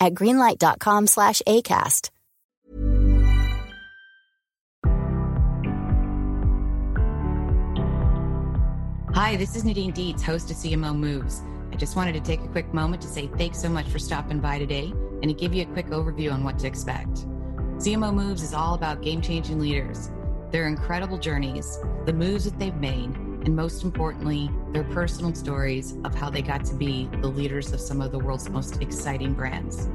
at greenlight.com slash ACAST. Hi, this is Nadine Dietz, host of CMO Moves. I just wanted to take a quick moment to say thanks so much for stopping by today and to give you a quick overview on what to expect. CMO Moves is all about game changing leaders, their incredible journeys, the moves that they've made, and most importantly, their personal stories of how they got to be the leaders of some of the world's most exciting brands.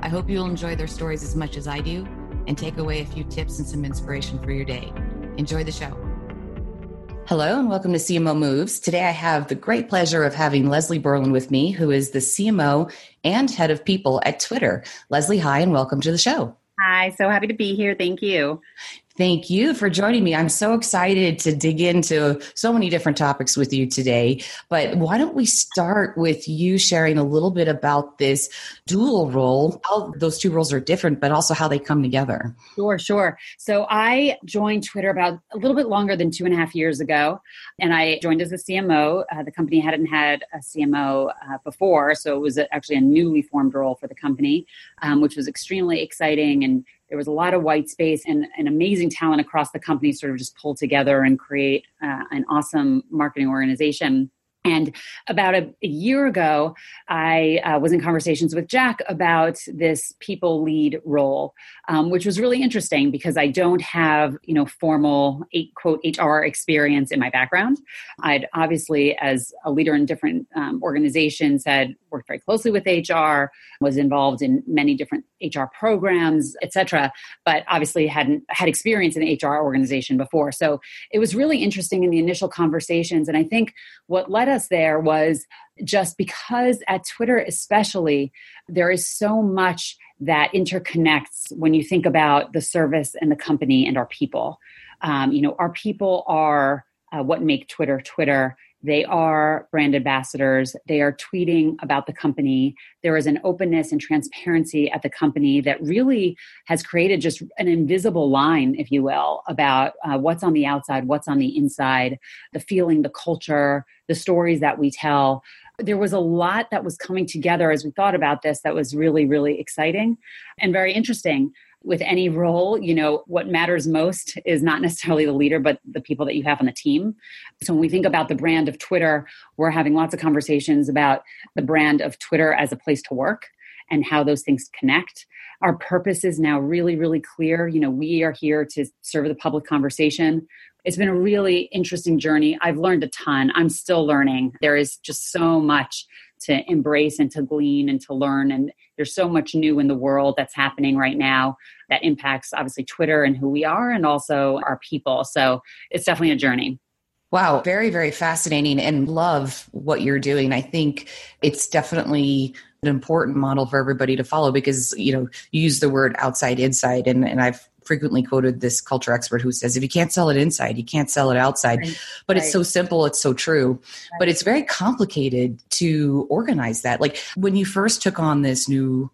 I hope you'll enjoy their stories as much as I do and take away a few tips and some inspiration for your day. Enjoy the show. Hello and welcome to CMO Moves. Today I have the great pleasure of having Leslie Berland with me, who is the CMO and head of people at Twitter. Leslie, hi and welcome to the show. Hi, so happy to be here. Thank you. Thank you for joining me. I'm so excited to dig into so many different topics with you today. But why don't we start with you sharing a little bit about this dual role, how those two roles are different, but also how they come together? Sure, sure. So I joined Twitter about a little bit longer than two and a half years ago. And I joined as a CMO. Uh, the company hadn't had a CMO uh, before. So it was actually a newly formed role for the company, um, which was extremely exciting and there was a lot of white space and, and amazing talent across the company sort of just pull together and create uh, an awesome marketing organization and about a, a year ago, I uh, was in conversations with Jack about this people lead role, um, which was really interesting because I don't have, you know, formal eight, quote HR experience in my background. I'd obviously, as a leader in different um, organizations, had worked very closely with HR, was involved in many different HR programs, etc. But obviously hadn't had experience in the HR organization before. So it was really interesting in the initial conversations, and I think what led us there was just because at Twitter, especially, there is so much that interconnects when you think about the service and the company and our people. Um, you know, our people are uh, what make Twitter Twitter. They are brand ambassadors. They are tweeting about the company. There is an openness and transparency at the company that really has created just an invisible line, if you will, about uh, what's on the outside, what's on the inside, the feeling, the culture, the stories that we tell. There was a lot that was coming together as we thought about this that was really, really exciting and very interesting with any role, you know, what matters most is not necessarily the leader, but the people that you have on the team. So when we think about the brand of Twitter, we're having lots of conversations about the brand of Twitter as a place to work and how those things connect. Our purpose is now really, really clear. You know, we are here to serve the public conversation. It's been a really interesting journey. I've learned a ton. I'm still learning. There is just so much to embrace and to glean and to learn. And there's so much new in the world that's happening right now that impacts obviously Twitter and who we are and also our people. So it's definitely a journey. Wow, very, very fascinating and love what you're doing. I think it's definitely an important model for everybody to follow because, you know, you use the word outside inside and, and I've frequently quoted this culture expert who says if you can't sell it inside you can't sell it outside right. but right. it's so simple it's so true right. but it's very complicated to organize that like when you first took on this new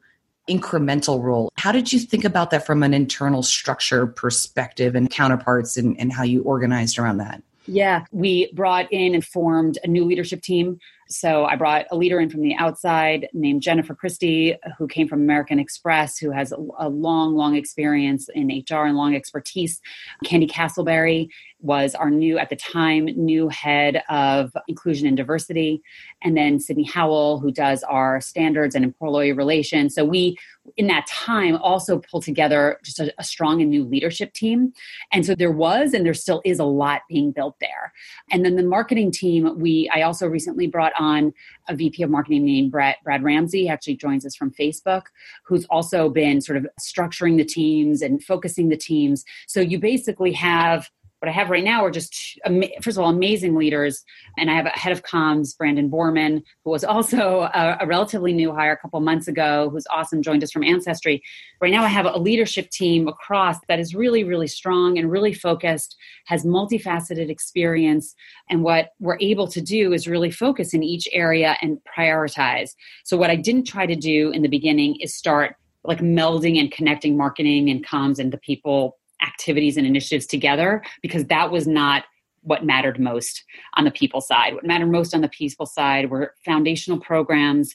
incremental role how did you think about that from an internal structure perspective and counterparts and, and how you organized around that yeah, we brought in and formed a new leadership team So I brought a leader in from the outside named Jennifer Christie, who came from American Express, who has a long, long experience in HR and long expertise. Candy Castleberry was our new, at the time, new head of inclusion and diversity. And then Sydney Howell, who does our standards and employee relations. So we, in that time, also pulled together just a, a strong and new leadership team. And so there was, and there still is a lot being built there. And then the marketing team, we, I also recently brought on a VP of marketing named Brad, Brad Ramsey, actually joins us from Facebook, who's also been sort of structuring the teams and focusing the teams. So you basically have what I have right now are just, first of all, amazing leaders. And I have a head of comms, Brandon Borman, who was also a, a, relatively new hire a couple months ago, who's awesome, joined us from Ancestry. Right now, I have a leadership team across that is really, really strong and really focused, has multifaceted experience. And what we're able to do is really focus in each area and prioritize. So, what I didn't try to do in the beginning is start like melding and connecting marketing and comms and the people activities and initiatives together because that was not what mattered most on the people side. What mattered most on the people side were foundational programs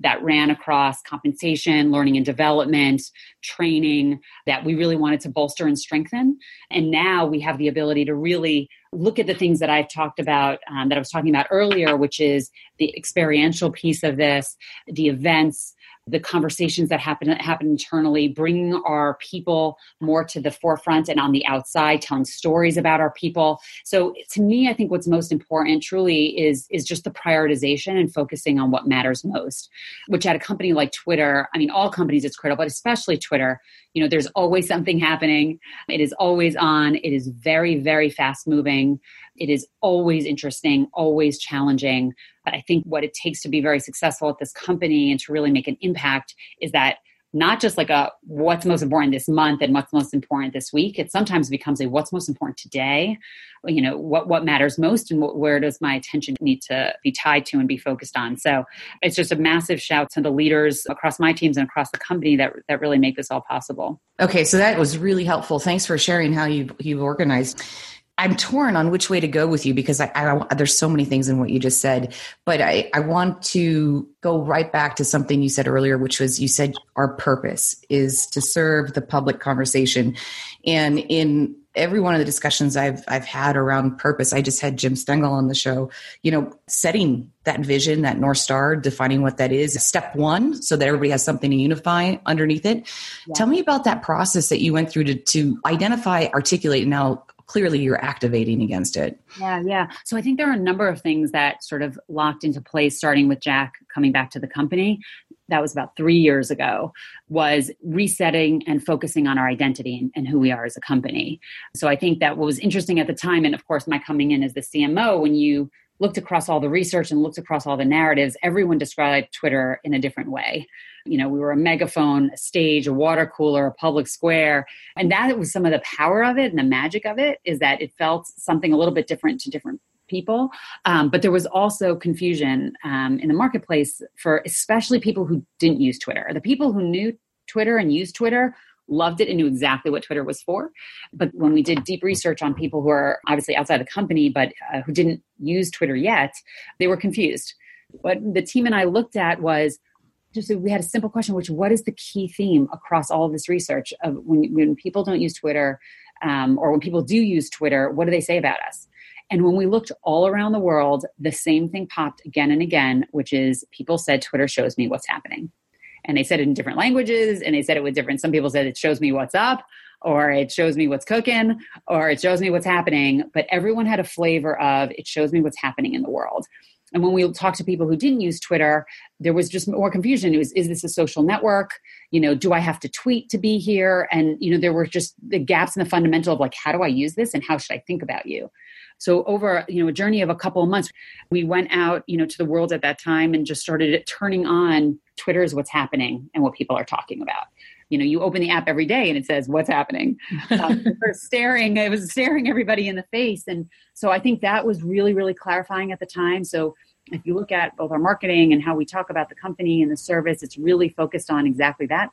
that ran across compensation, learning and development, training that we really wanted to bolster and strengthen. And now we have the ability to really look at the things that I've talked about, um, that I was talking about earlier, which is the experiential piece of this, the events, the conversations that happen happen internally, bringing our people more to the forefront and on the outside, telling stories about our people. So to me, I think what's most important truly is is just the prioritization and focusing on what matters most. Which at a company like Twitter, I mean, all companies it's critical, but especially Twitter. You know, there's always something happening. It is always on. It is very very fast moving. It is always interesting, always challenging. But I think what it takes to be very successful at this company and to really make an impact is that not just like a what's most important this month and what's most important this week? It sometimes becomes a what's most important today? You know what what matters most and what, where does my attention need to be tied to and be focused on? So it's just a massive shout to the leaders across my teams and across the company that that really make this all possible. Okay so that was really helpful. Thanks for sharing how you you've organized I'm torn on which way to go with you because I, I, there's so many things in what you just said, but I, I want to go right back to something you said earlier, which was you said our purpose is to serve the public conversation, and in every one of the discussions I've I've had around purpose, I just had Jim Stengel on the show. You know, setting that vision, that north star, defining what that is, step one, so that everybody has something to unify underneath it. Yeah. Tell me about that process that you went through to to identify, articulate, and now clearly you're activating against it. Yeah, yeah. So I think there are a number of things that sort of locked into place, starting with Jack coming back to the company. That was about three years ago, was resetting and focusing on our identity and, and who we are as a company. So I think that what was interesting at the time, and of course, my coming in as the CMO, when you looked across all the research and looked across all the narratives, everyone described Twitter in a different way. You know, we were a megaphone, a stage, a water cooler, a public square. And that was some of the power of it and the magic of it is that it felt something a little bit different to different people. Um, but there was also confusion um, in the marketplace for especially people who didn't use Twitter. The people who knew Twitter and used Twitter loved it and knew exactly what Twitter was for. But when we did deep research on people who are obviously outside the company but uh, who didn't use Twitter yet, they were confused. What the team and I looked at was just we had a simple question, which what is the key theme across all this research of when, when people don't use Twitter um, or when people do use Twitter, what do they say about us? And when we looked all around the world, the same thing popped again and again, which is people said Twitter shows me what's happening and they said it in different languages and they said it with different some people said it shows me what's up or it shows me what's cooking or it shows me what's happening but everyone had a flavor of it shows me what's happening in the world and when we talked to people who didn't use twitter there was just more confusion. It was is this a social network? You know do i have to tweet to be here? And you know there were just the gaps in the fundamental of like how do i use this and how should i think about you? So over you know a journey of a couple of months, we went out you know to the world at that time and just started turning on Twitter is what's happening and what people are talking about. You know, you open the app every day and it says what's happening. Um, staring, it was staring everybody in the face, and so I think that was really really clarifying at the time. So if you look at both our marketing and how we talk about the company and the service, it's really focused on exactly that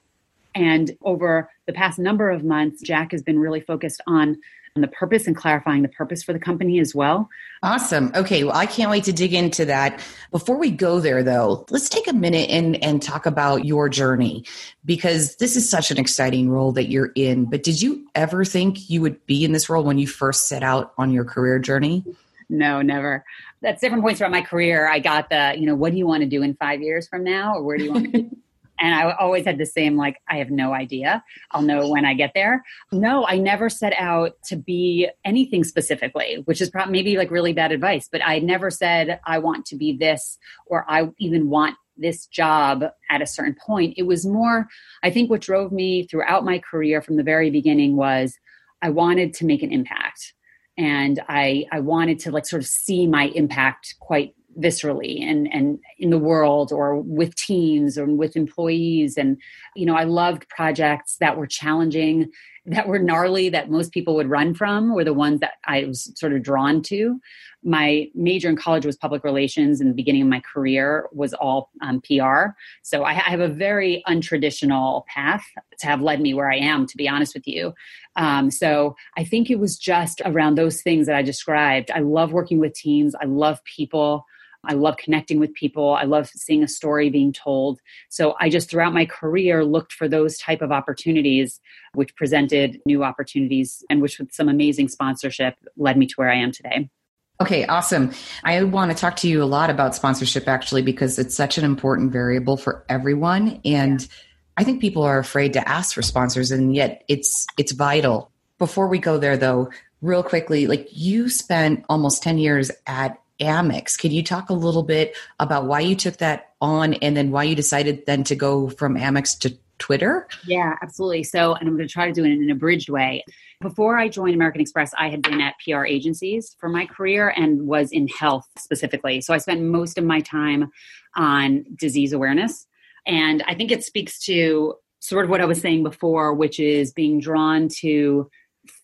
And over the past number of months, Jack has been really focused on the purpose and clarifying the purpose for the company as well. Awesome. Okay. Well, I can't wait to dig into that. Before we go there, though, let's take a minute and, and talk about your journey because this is such an exciting role that you're in. But did you ever think you would be in this role when you first set out on your career journey? No, never. That's different points throughout my career. I got the, you know, what do you want to do in five years from now? Or where do you want to And I always had the same, like, I have no idea. I'll know when I get there. No, I never set out to be anything specifically, which is probably maybe like really bad advice, but I never said, I want to be this or I even want this job at a certain point. It was more, I think what drove me throughout my career from the very beginning was I wanted to make an impact. And I, I wanted to like sort of see my impact quite viscerally and and in the world or with teams or with employees. And you know i loved projects that were challenging that were gnarly that most people would run from were the ones that i was sort of drawn to. My major in college was public relations and the beginning of my career was all um, pr so I, I, have a very untraditional path to have led me where i am to be honest with you. Um, so i think it was just around those things that i described. I love working with teams i love people I love connecting with people. I love seeing a story being told. So I just throughout my career looked for those type of opportunities which presented new opportunities and which with some amazing sponsorship led me to where I am today. Okay, awesome. I want to talk to you a lot about sponsorship actually because it's such an important variable for everyone and I think people are afraid to ask for sponsors and yet it's it's vital. Before we go there though, real quickly, like you spent almost 10 years at Amex. Could you talk a little bit about why you took that on and then why you decided then to go from Amex to Twitter? Yeah, absolutely. So, and I'm going to try to do it in an abridged way. Before I joined American Express, I had been at PR agencies for my career and was in health specifically. So I spent most of my time on disease awareness. And I think it speaks to sort of what I was saying before, which is being drawn to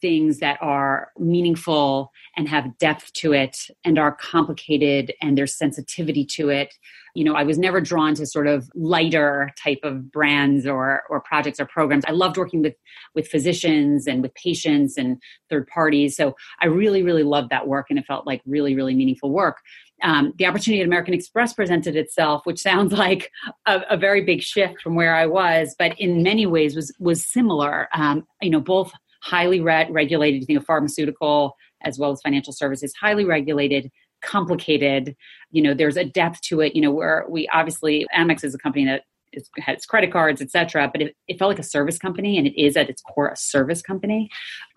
things that are meaningful and have depth to it and are complicated and there's sensitivity to it. You know i was never drawn to sort of lighter type of brands or or projects or programs. I loved working with with physicians and with patients and third parties. So i really really loved that work and it felt like really really meaningful work. Um, the opportunity at American Express presented itself, which sounds like a, a, very big shift from where I was, but in many ways was was similar. Um, you know, both highly re- regulated. You think of pharmaceutical as well as financial services, highly regulated, complicated. You know, there's a depth to it. You know, where we obviously Amex is a company that is, has credit cards, etc. But it, it felt like a service company, and it is at its core a service company.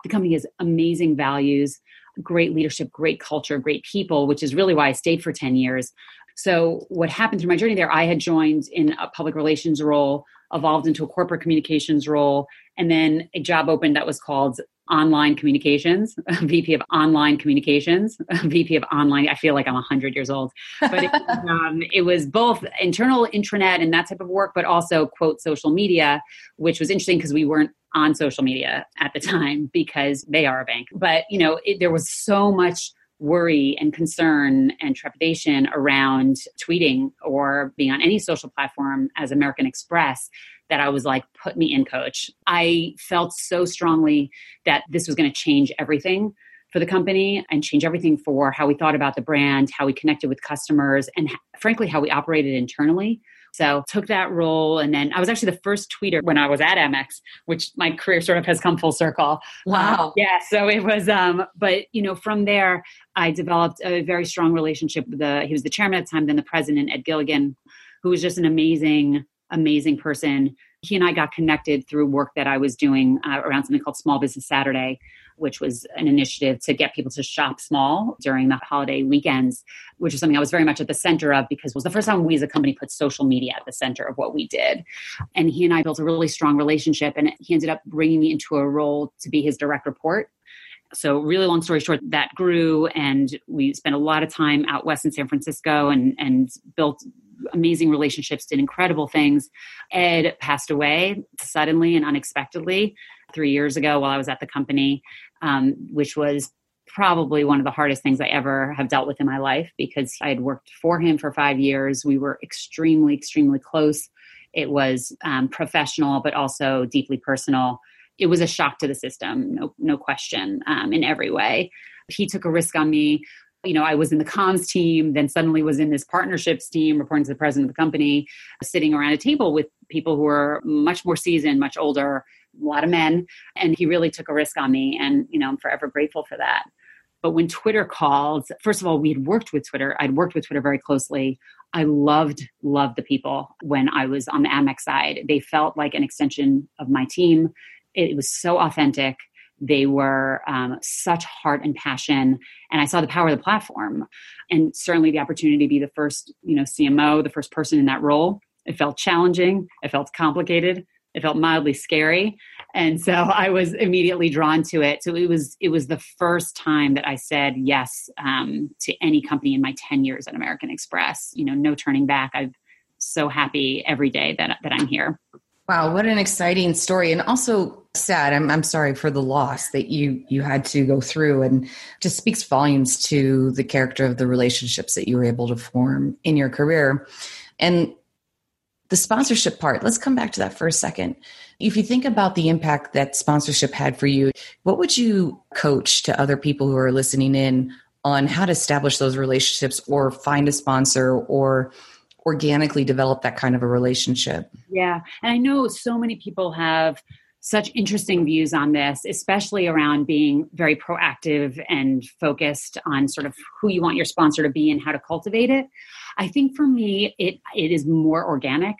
The company has amazing values, great leadership, great culture, great people, which is really why I stayed for ten years. So, what happened through my journey there, I had joined in a public relations role, evolved into a corporate communications role, and then a job opened that was called online communications, VP of online communications, VP of online. I feel like I'm 100 years old, but it, um, it, was both internal intranet and that type of work, but also quote social media, which was interesting because we weren't on social media at the time because they are a bank. But you know, it, there was so much worry and concern and trepidation around tweeting or being on any social platform as American Express that I was like, put me in, coach. I felt so strongly that this was going to change everything for the company and change everything for how we thought about the brand, how we connected with customers, and frankly, how we operated internally. So took that role and then I was actually the first tweeter when I was at Amex, which my career sort of has come full circle. Wow. Um, yeah. So it was um, but you know, from there I developed a very strong relationship with the he was the chairman at the time, then the president, Ed Gilligan, who was just an amazing amazing person. He and I got connected through work that I was doing uh, around something called Small Business Saturday, which was an initiative to get people to shop small during the holiday weekends, which is something I was very much at the center of because it was the first time we as a company put social media at the center of what we did. And he and I built a really strong relationship, and he ended up bringing me into a role to be his direct report so really long story short that grew and we spent a lot of time out west in san francisco and and built amazing relationships, did incredible things. Ed passed away suddenly and unexpectedly three years ago while I was at the company, um, which was probably one of the hardest things I ever have dealt with in my life because I had worked for him for five years. We were extremely, extremely close. It was um, professional, but also deeply personal. It was a shock to the system, no, no question, um, in every way. He took a risk on me. You know, I was in the comms team, then suddenly was in this partnerships team, reporting to the president of the company, sitting around a table with people who were much more seasoned, much older, a lot of men. And he really took a risk on me. And, you know, I'm forever grateful for that. But when Twitter called, first of all, we had worked with Twitter. I'd worked with Twitter very closely. I loved, loved the people when I was on the Amex side. They felt like an extension of my team. It was so authentic. They were um, such heart and passion, and I saw the power of the platform, and certainly the opportunity to be the first, you know, CMO, the first person in that role. It felt challenging. It felt complicated. It felt mildly scary, and so I was immediately drawn to it. So it was it was the first time that I said yes um, to any company in my ten years at American Express. You know, no turning back. I'm so happy every day that that I'm here. Wow, what an exciting story, and also sad. I'm I'm sorry for the loss that you you had to go through, and just speaks volumes to the character of the relationships that you were able to form in your career. And the sponsorship part, let's come back to that for a second. If you think about the impact that sponsorship had for you, what would you coach to other people who are listening in on how to establish those relationships or find a sponsor or organically develop that kind of a relationship? Yeah. And I know so many people have such interesting views on this, especially around being very proactive and focused on sort of who you want your sponsor to be and how to cultivate it. I think for me, it it is more organic.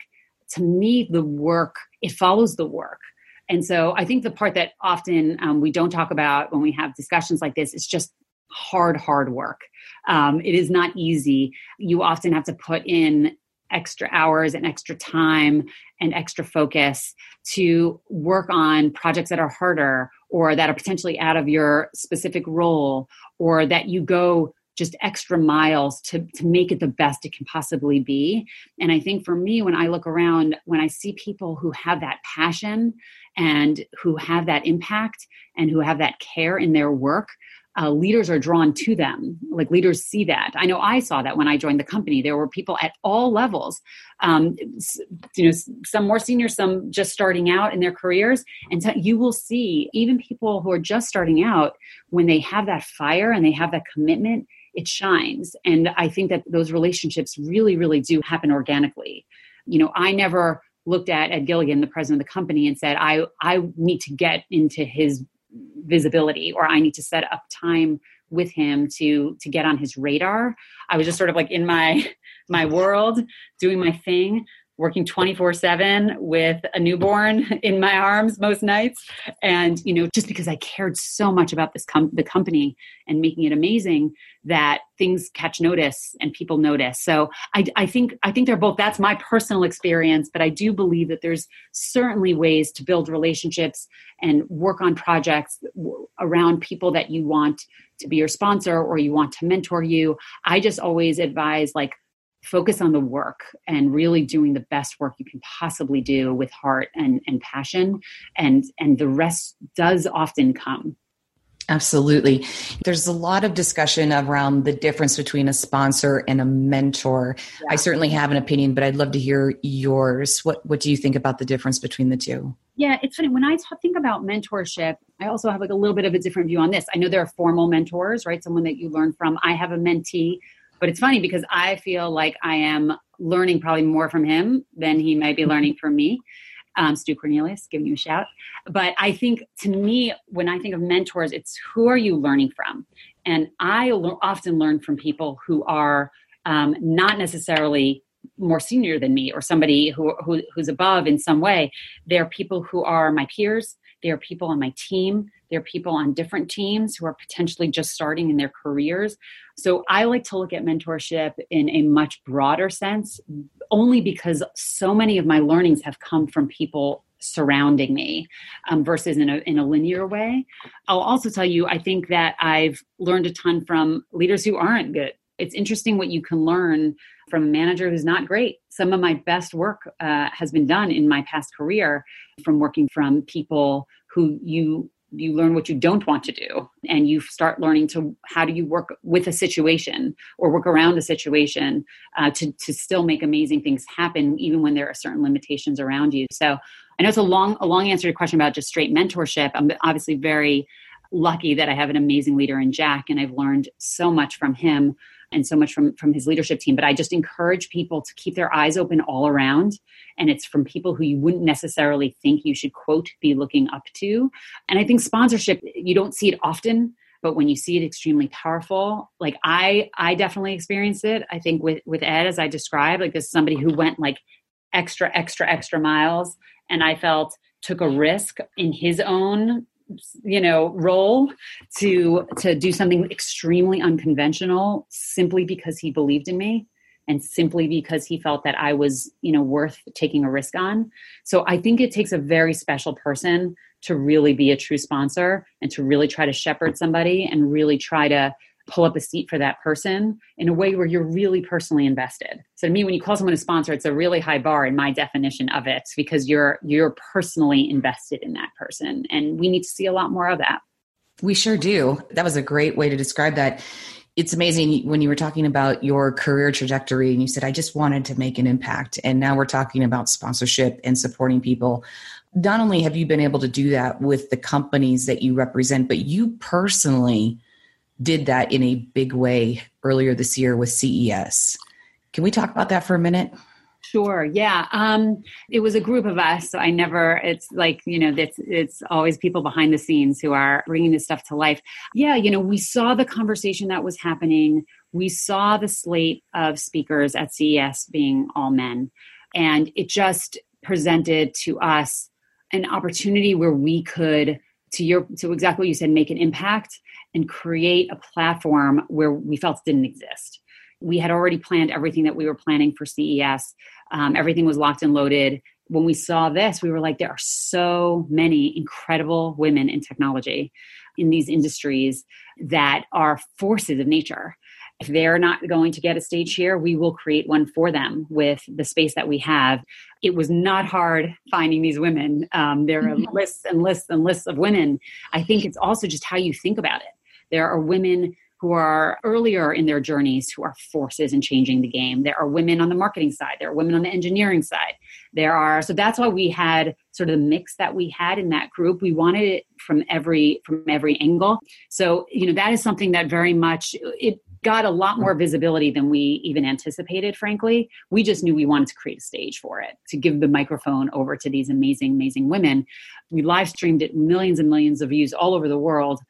To me, the work it follows the work. And so I think the part that often um, we don't talk about when we have discussions like this is just hard, hard work. Um, it is not easy. You often have to put in extra hours and extra time and extra focus to work on projects that are harder or that are potentially out of your specific role or that you go just extra miles to, to make it the best it can possibly be. And I think for me, when I look around, when I see people who have that passion and who have that impact and who have that care in their work, uh, leaders are drawn to them. Like leaders see that. I know I saw that when I joined the company. There were people at all levels, um, you know, some more senior, some just starting out in their careers. And so you will see even people who are just starting out when they have that fire and they have that commitment, it shines. And I think that those relationships really, really do happen organically. You know, I never looked at Ed Gilligan, the president of the company, and said, I, I need to get into his visibility or I need to set up time with him to to get on his radar. I was just sort of like in my my world doing my thing working 24 7 with a newborn in my arms most nights. And you know just because i cared so much about this com- the company and making it amazing that things catch notice and people notice. So I, I think i think they're both that's my personal experience but i do believe that there's certainly ways to build relationships and work on projects around people that you want to be your sponsor or you want to mentor you. I just always advise like focus on the work and really doing the best work you can possibly do with heart and, and passion and and the rest does often come Absolutely. There's a lot of discussion around the difference between a sponsor and a mentor. Yeah. I certainly have an opinion, but I'd love to hear yours. What what do you think about the difference between the two? Yeah, it's funny when I think about mentorship. I also have like a little bit of a different view on this. I know there are formal mentors, right? Someone that you learn from. I have a mentee but it's funny because I feel like I am learning probably more from him than he might be learning from me. Um, Stu Cornelius, giving you a shout. But I think to me, when I think of mentors, it's who are you learning from? And I often learn from people who are um, not necessarily more senior than me or somebody who, who, who's above in some way. They're people who are my peers. They are people on my team. There are people on different teams who are potentially just starting in their careers. So I like to look at mentorship in a much broader sense, only because so many of my learnings have come from people surrounding me um, versus in a, in a linear way. I'll also tell you, I think that I've learned a ton from leaders who aren't good. It's interesting what you can learn from a manager who's not great. Some of my best work uh, has been done in my past career from working from people who you you learn what you don't want to do and you start learning to how do you work with a situation or work around a situation uh, to, to still make amazing things happen even when there are certain limitations around you. So i know it's a long a long answer to question about just straight mentorship. I'm obviously very lucky that i have an amazing leader in jack and i've learned so much from him and so much from from his leadership team but i just encourage people to keep their eyes open all around. And it's from people who you wouldn't necessarily think you should quote be looking up to. And i think sponsorship you don't see it often but when you see it extremely powerful like i i definitely experienced it. I think with with ed as i described like this is somebody who went like extra extra extra miles and i felt took a risk in his own you know role to to do something extremely unconventional simply because he believed in me and simply because he felt that I was, you know, worth taking a risk on. So I think it takes a very special person to really be a true sponsor and to really try to shepherd somebody and really try to pull up a seat for that person in a way where you're really personally invested. So to me, when you call someone a sponsor, it's a really high bar in my definition of it because you're you're personally invested in that person. And we need to see a lot more of that. We sure do. That was a great way to describe that. It's amazing when you were talking about your career trajectory and you said, I just wanted to make an impact. And now we're talking about sponsorship and supporting people. Not only have you been able to do that with the companies that you represent, but you personally did that in a big way earlier this year with CES. Can we talk about that for a minute? Sure. Yeah. Um, it was a group of us. So I never, it's like, you know, it's, it's always people behind the scenes who are bringing this stuff to life. Yeah. You know, we saw the conversation that was happening. We saw the slate of speakers at CES being all men. And it just presented to us an opportunity where we could, to your, to exactly what you said, make an impact and create a platform where we felt didn't exist. We had already planned everything that we were planning for CES. Um, everything was locked and loaded. When we saw this, we were like, there are so many incredible women in technology in these industries that are forces of nature. If they're not going to get a stage here, we will create one for them with the space that we have. It was not hard finding these women. Um, there are lists and lists and lists of women. I think it's also just how you think about it. There are women who are earlier in their journeys who are forces in changing the game. There are women on the marketing side, there are women on the engineering side. There are so that's why we had sort of the mix that we had in that group. We wanted it from every from every angle. So, you know, that is something that very much it got a lot more visibility than we even anticipated, frankly. We just knew we wanted to create a stage for it, to give the microphone over to these amazing, amazing women. We live streamed it millions and millions of views all over the world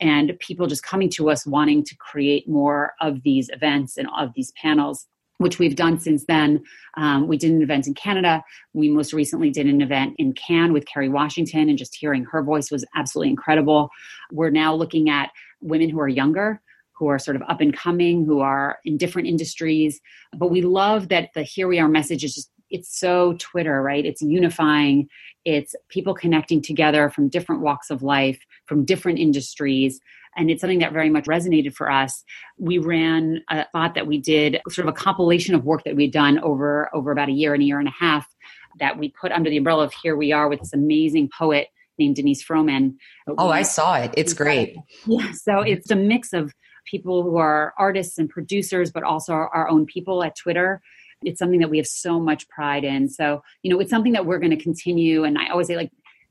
and people just coming to us wanting to create more of these events and of these panels which we've done since then. Um, we did an event in Canada. We most recently did an event in Cannes with Kerry Washington, and just hearing her voice was absolutely incredible. We're now looking at women who are younger, who are sort of up and coming, who are in different industries. But we love that the Here We Are message is just, it's so Twitter, right? It's unifying, it's people connecting together from different walks of life from different industries and it's something that very much resonated for us. We ran a thought that we did, sort of a compilation of work that we'd done over over about a year and a year and a half that we put under the umbrella of Here We Are with this amazing poet named Denice Frohman. Oh, I saw it. It's great. Yeah, so it's a mix of people who are artists and producers, but also our, our own people at Twitter it's something that we have so much pride in. So, you know, it's something that we're going to continue. And I always say, like,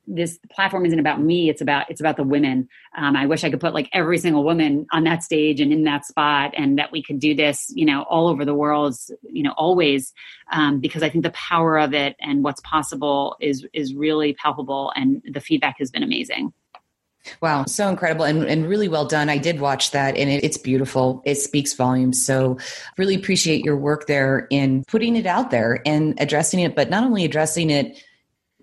this platform isn't about me it's about it's about the women um, i wish i could put like every single woman on that stage and in that spot and that we could do this you know all over the world you know always um, because i think the power of it and what's possible is is really palpable and the feedback has been amazing Wow, so incredible and, and really well done. I did watch that and it, it's beautiful. It speaks volumes. So, really appreciate your work there in putting it out there and addressing it, but not only addressing it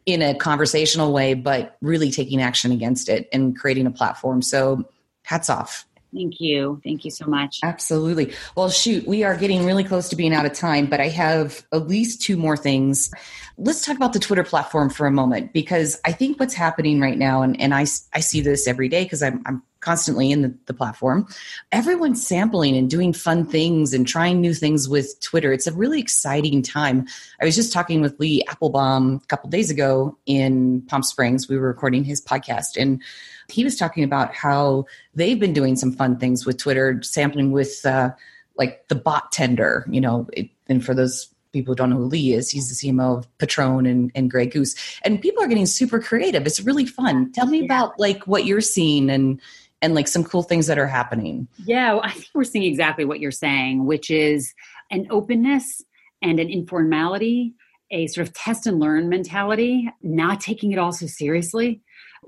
in a conversational way, but really taking action against it and creating a platform. So hats off. Thank you. Thank you so much. Absolutely. Well, shoot, we are getting really close to being out of time, but I have at least two more things. Let's talk about the Twitter platform for a moment because I think what's happening right now, and, and I, I see this every day because I'm, I'm constantly in the, the, platform. Everyone's sampling and doing fun things and trying new things with Twitter. It's a really exciting time. I was just talking with Lee Applbaum a couple days ago in Palm Springs. We were recording his podcast, and he was talking about how they've been doing some fun things with Twitter, sampling with uh, like the bot tender, you know, it, and for those people who don't know who Lee is, he's the CMO of Patron and, and Grey Goose. And people are getting super creative. It's really fun. Tell me yeah. about like what you're seeing and and like some cool things that are happening. Yeah, well, I think we're seeing exactly what you're saying, which is an openness and an informality, a sort of test and learn mentality, not taking it all so seriously.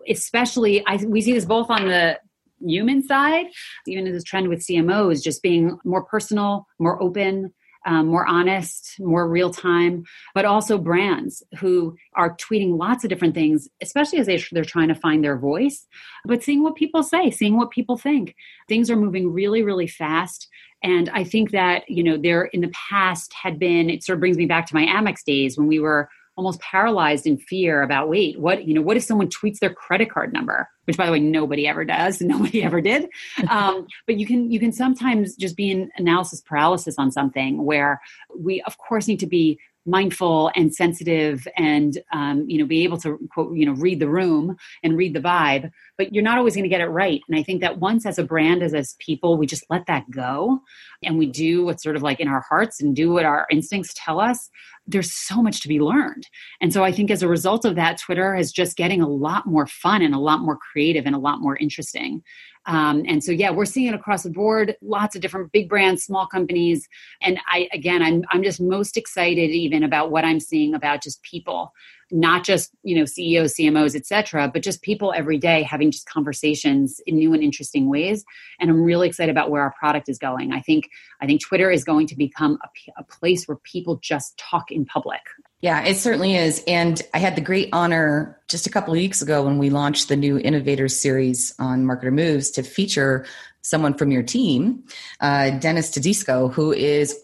Especially, I, we see this both on the human side, even this trend with CMOs, just being more personal, more open, um, more honest, more real time, but also brands who are tweeting lots of different things, especially as they, they're trying to find their voice, but seeing what people say, seeing what people think. Things are moving really, really fast. And I think that, you know, there in the past had been, it sort of brings me back to my Amex days when we were almost paralyzed in fear about wait what you know what if someone tweets their credit card number? Which by the way nobody ever does. Nobody ever did. Um, but you can you can sometimes just be in analysis paralysis on something where we of course need to be mindful and sensitive and um, you know be able to quote you know read the room and read the vibe but you're not always going to get it right. And i think that once as a brand as as people we just let that go and we do what's sort of like in our hearts and do what our instincts tell us there's so much to be learned. And so i think as a result of that twitter is just getting a lot more fun and a lot more creative and a lot more interesting um, and so, yeah, we're seeing it across the board, lots of different big brands, small companies. And I, again, I'm, I'm just most excited even about what I'm seeing about just people not just you know ceos cmos etc but just people every day having just conversations in new and interesting ways. And i'm really excited about where our product is going. I think i think twitter is going to become a, a place where people just talk in public yeah, it certainly is. And I had the great honor just a couple of weeks ago when we launched the new Innovators series on Marketer Moves to feature someone from your team, uh, Dennis Tedisco, who is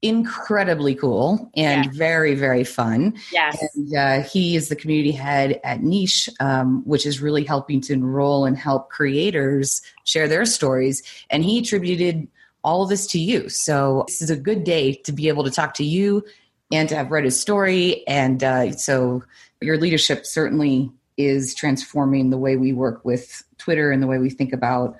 incredibly cool and yes. very very fun yes and uh, he is the community head at niche um, which is really helping to enroll and help creators share their stories and he attributed all of this to you so this is a good day to be able to talk to you and to have read his story and uh, so your leadership certainly is transforming the way we work with twitter and the way we think about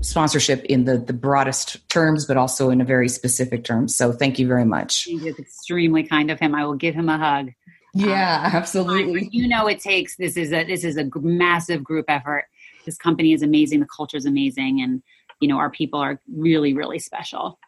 sponsorship in the, the broadest terms, but also in a very specific terms. So thank you very much. It's extremely kind of him. I will give him a hug. Yeah, um, absolutely. You know, it takes this is a this is a massive group effort. This company is amazing. The culture is amazing, and you know our people are really really special.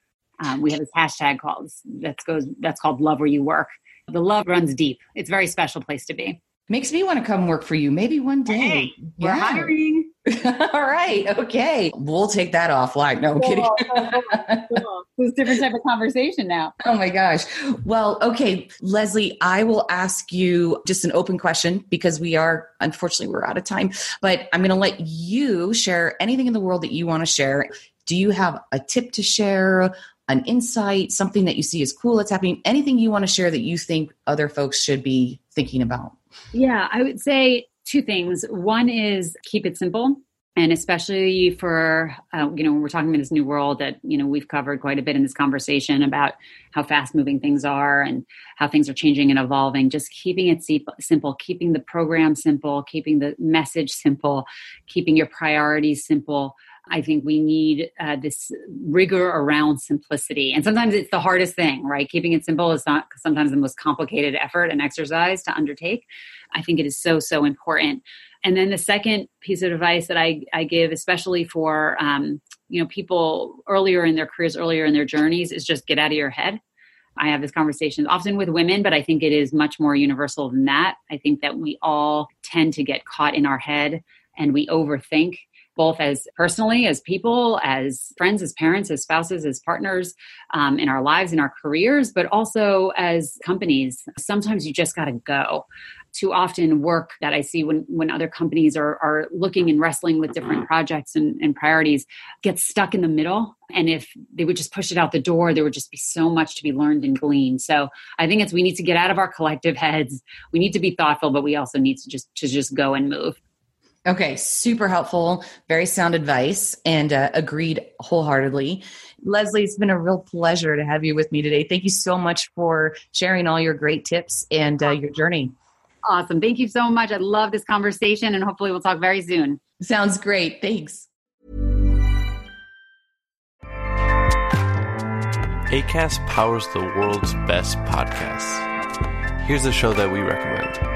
Um, we have this hashtag called that goes that's called Love Where You Work. The love runs deep. It's a very special place to be. Makes me want to come work for you maybe one day. Hey, we're yeah. hiring. All right. Okay. We'll take that offline. No, I'm kidding. cool. It's a different type of conversation now. Oh my gosh. Well, okay, Leslie, I will ask you just an open question because we are, unfortunately, we're out of time, but I'm going to let you share anything in the world that you want to share. Do you have a tip to share? An insight, something that you see is cool that's happening, anything you want to share that you think other folks should be thinking about? Yeah, I would say two things. One is keep it simple. And especially for, uh, you know, we're talking about this new world that, you know, we've covered quite a bit in this conversation about how fast moving things are and how things are changing and evolving. Just keeping it simple, keeping the program simple, keeping the message simple, keeping your priorities simple. I think we need uh, this rigor around simplicity. And sometimes it's the hardest thing, right? Keeping it simple is not sometimes the most complicated effort and exercise to undertake. I think it is so, so important. And then the second piece of advice that I, I give, especially for um, you know people earlier in their careers, earlier in their journeys, is just get out of your head. I have this conversation often with women, but I think it is much more universal than that. I think that we all tend to get caught in our head and we overthink both as personally, as people, as friends, as parents, as spouses, as partners um, in our lives, in our careers, but also as companies. Sometimes you just got to go too often work that I see when, when other companies are, are looking and wrestling with different projects and, and priorities gets stuck in the middle. And if they would just push it out the door, there would just be so much to be learned and gleaned. So I think it's we need to get out of our collective heads. We need to be thoughtful, but we also need to just to just go and move. Okay, super helpful, very sound advice, and uh, agreed wholeheartedly. Leslie, it's been a real pleasure to have you with me today. Thank you so much for sharing all your great tips and uh, your journey. Awesome. Thank you so much. I love this conversation, and hopefully, we'll talk very soon. Sounds great. Thanks. ACAST powers the world's best podcasts. Here's a show that we recommend.